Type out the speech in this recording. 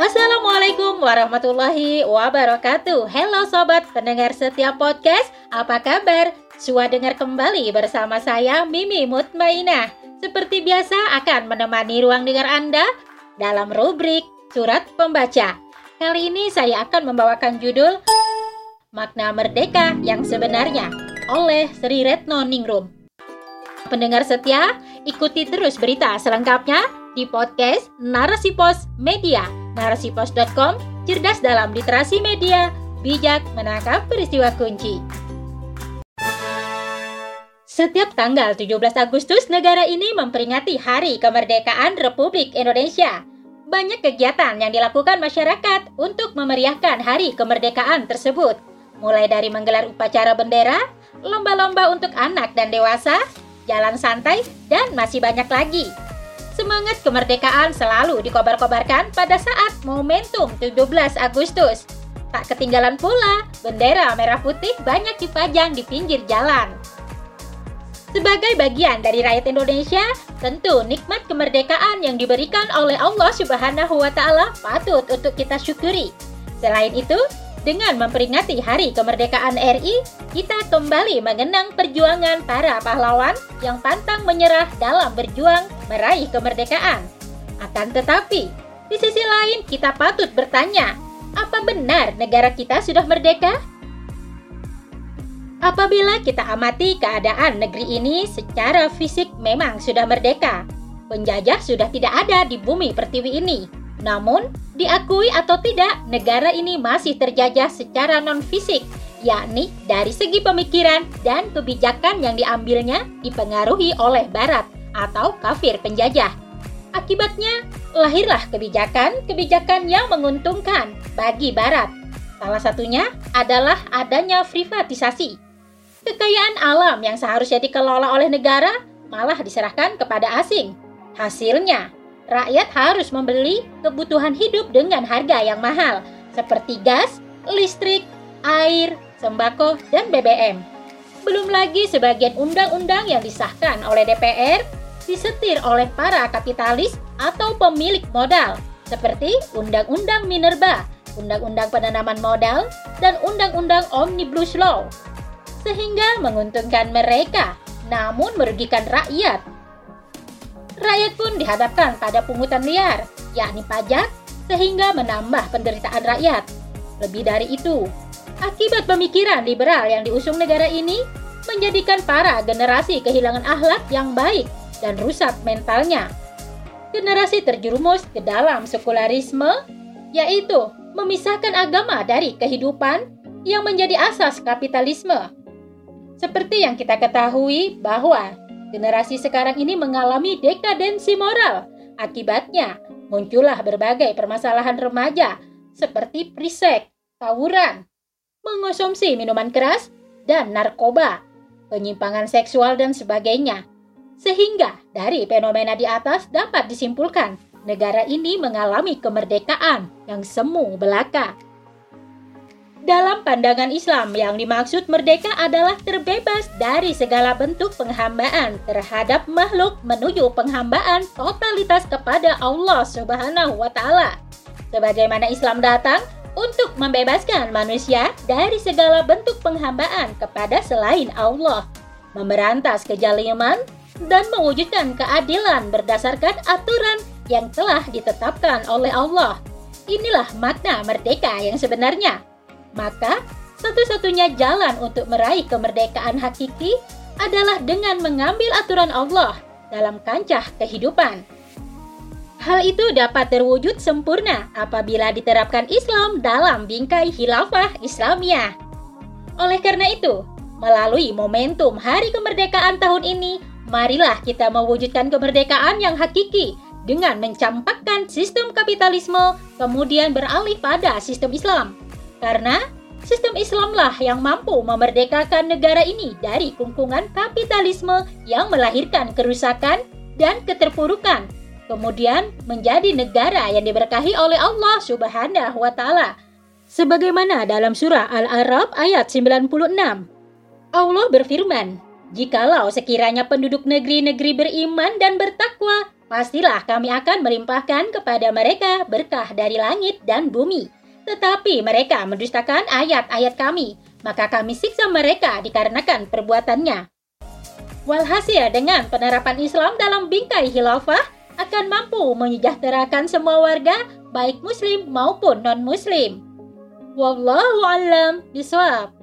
Assalamualaikum warahmatullahi wabarakatuh. Halo sobat pendengar setiap podcast. Apa kabar? Sua dengar kembali bersama saya Mimi Mutmainah. Seperti biasa akan menemani ruang dengar Anda Dalam rubrik Surat Pembaca. Kali ini saya akan membawakan judul Makna Merdeka yang sebenarnya oleh Sri Retno Ningrum. Pendengar setia, ikuti terus berita selengkapnya di podcast Narasi Pos Media narasipos.com, cerdas dalam literasi media, bijak menangkap peristiwa kunci. Setiap tanggal 17 Agustus, negara ini memperingati Hari Kemerdekaan Republik Indonesia. Banyak kegiatan yang dilakukan masyarakat untuk memeriahkan Hari Kemerdekaan tersebut, mulai dari menggelar upacara bendera, lomba-lomba untuk anak dan dewasa, jalan santai, dan masih banyak lagi. Semangat kemerdekaan selalu dikobar-kobarkan pada saat momentum 17 Agustus. Tak ketinggalan pula, bendera merah putih banyak dipajang di pinggir jalan. Sebagai bagian dari rakyat Indonesia, tentu nikmat kemerdekaan yang diberikan oleh Allah Subhanahu wa taala patut untuk kita syukuri. Selain itu, dengan memperingati Hari Kemerdekaan RI, kita kembali mengenang perjuangan para pahlawan yang pantang menyerah dalam berjuang meraih kemerdekaan. Akan tetapi, di sisi lain kita patut bertanya, apa benar negara kita sudah merdeka? Apabila kita amati keadaan negeri ini secara fisik memang sudah merdeka, penjajah sudah tidak ada di bumi pertiwi ini namun, diakui atau tidak, negara ini masih terjajah secara non-fisik, yakni dari segi pemikiran dan kebijakan yang diambilnya dipengaruhi oleh Barat atau kafir penjajah. Akibatnya, lahirlah kebijakan-kebijakan yang menguntungkan bagi Barat. Salah satunya adalah adanya privatisasi. Kekayaan alam yang seharusnya dikelola oleh negara malah diserahkan kepada asing. Hasilnya, rakyat harus membeli kebutuhan hidup dengan harga yang mahal, seperti gas, listrik, air, sembako, dan BBM. Belum lagi sebagian undang-undang yang disahkan oleh DPR disetir oleh para kapitalis atau pemilik modal, seperti Undang-Undang Minerba, Undang-Undang Penanaman Modal, dan Undang-Undang Omnibus Law, sehingga menguntungkan mereka, namun merugikan rakyat rakyat pun dihadapkan pada pungutan liar, yakni pajak, sehingga menambah penderitaan rakyat. Lebih dari itu, akibat pemikiran liberal yang diusung negara ini menjadikan para generasi kehilangan akhlak yang baik dan rusak mentalnya. Generasi terjerumus ke dalam sekularisme, yaitu memisahkan agama dari kehidupan yang menjadi asas kapitalisme. Seperti yang kita ketahui bahwa Generasi sekarang ini mengalami dekadensi moral. Akibatnya, muncullah berbagai permasalahan remaja seperti prisek, tawuran, mengonsumsi minuman keras, dan narkoba, penyimpangan seksual, dan sebagainya. Sehingga dari fenomena di atas dapat disimpulkan negara ini mengalami kemerdekaan yang semu belaka. Dalam pandangan Islam, yang dimaksud merdeka adalah terbebas dari segala bentuk penghambaan terhadap makhluk menuju penghambaan totalitas kepada Allah Subhanahu wa taala. Sebagaimana Islam datang untuk membebaskan manusia dari segala bentuk penghambaan kepada selain Allah, memberantas kejaliman dan mewujudkan keadilan berdasarkan aturan yang telah ditetapkan oleh Allah. Inilah makna merdeka yang sebenarnya. Maka, satu-satunya jalan untuk meraih kemerdekaan hakiki adalah dengan mengambil aturan Allah dalam kancah kehidupan. Hal itu dapat terwujud sempurna apabila diterapkan Islam dalam bingkai khilafah Islamiyah. Oleh karena itu, melalui momentum Hari Kemerdekaan tahun ini, marilah kita mewujudkan kemerdekaan yang hakiki dengan mencampakkan sistem kapitalisme, kemudian beralih pada sistem Islam. Karena sistem Islamlah yang mampu memerdekakan negara ini dari kungkungan kapitalisme yang melahirkan kerusakan dan keterpurukan. Kemudian menjadi negara yang diberkahi oleh Allah Subhanahu wa taala. Sebagaimana dalam surah Al-A'raf ayat 96. Allah berfirman, "Jikalau sekiranya penduduk negeri-negeri beriman dan bertakwa pastilah kami akan melimpahkan kepada mereka berkah dari langit dan bumi. Tetapi mereka mendustakan ayat-ayat kami, maka kami siksa mereka dikarenakan perbuatannya. Walhasil dengan penerapan Islam dalam bingkai khilafah akan mampu menyejahterakan semua warga, baik muslim maupun non-muslim. Wallahu alam bisawab.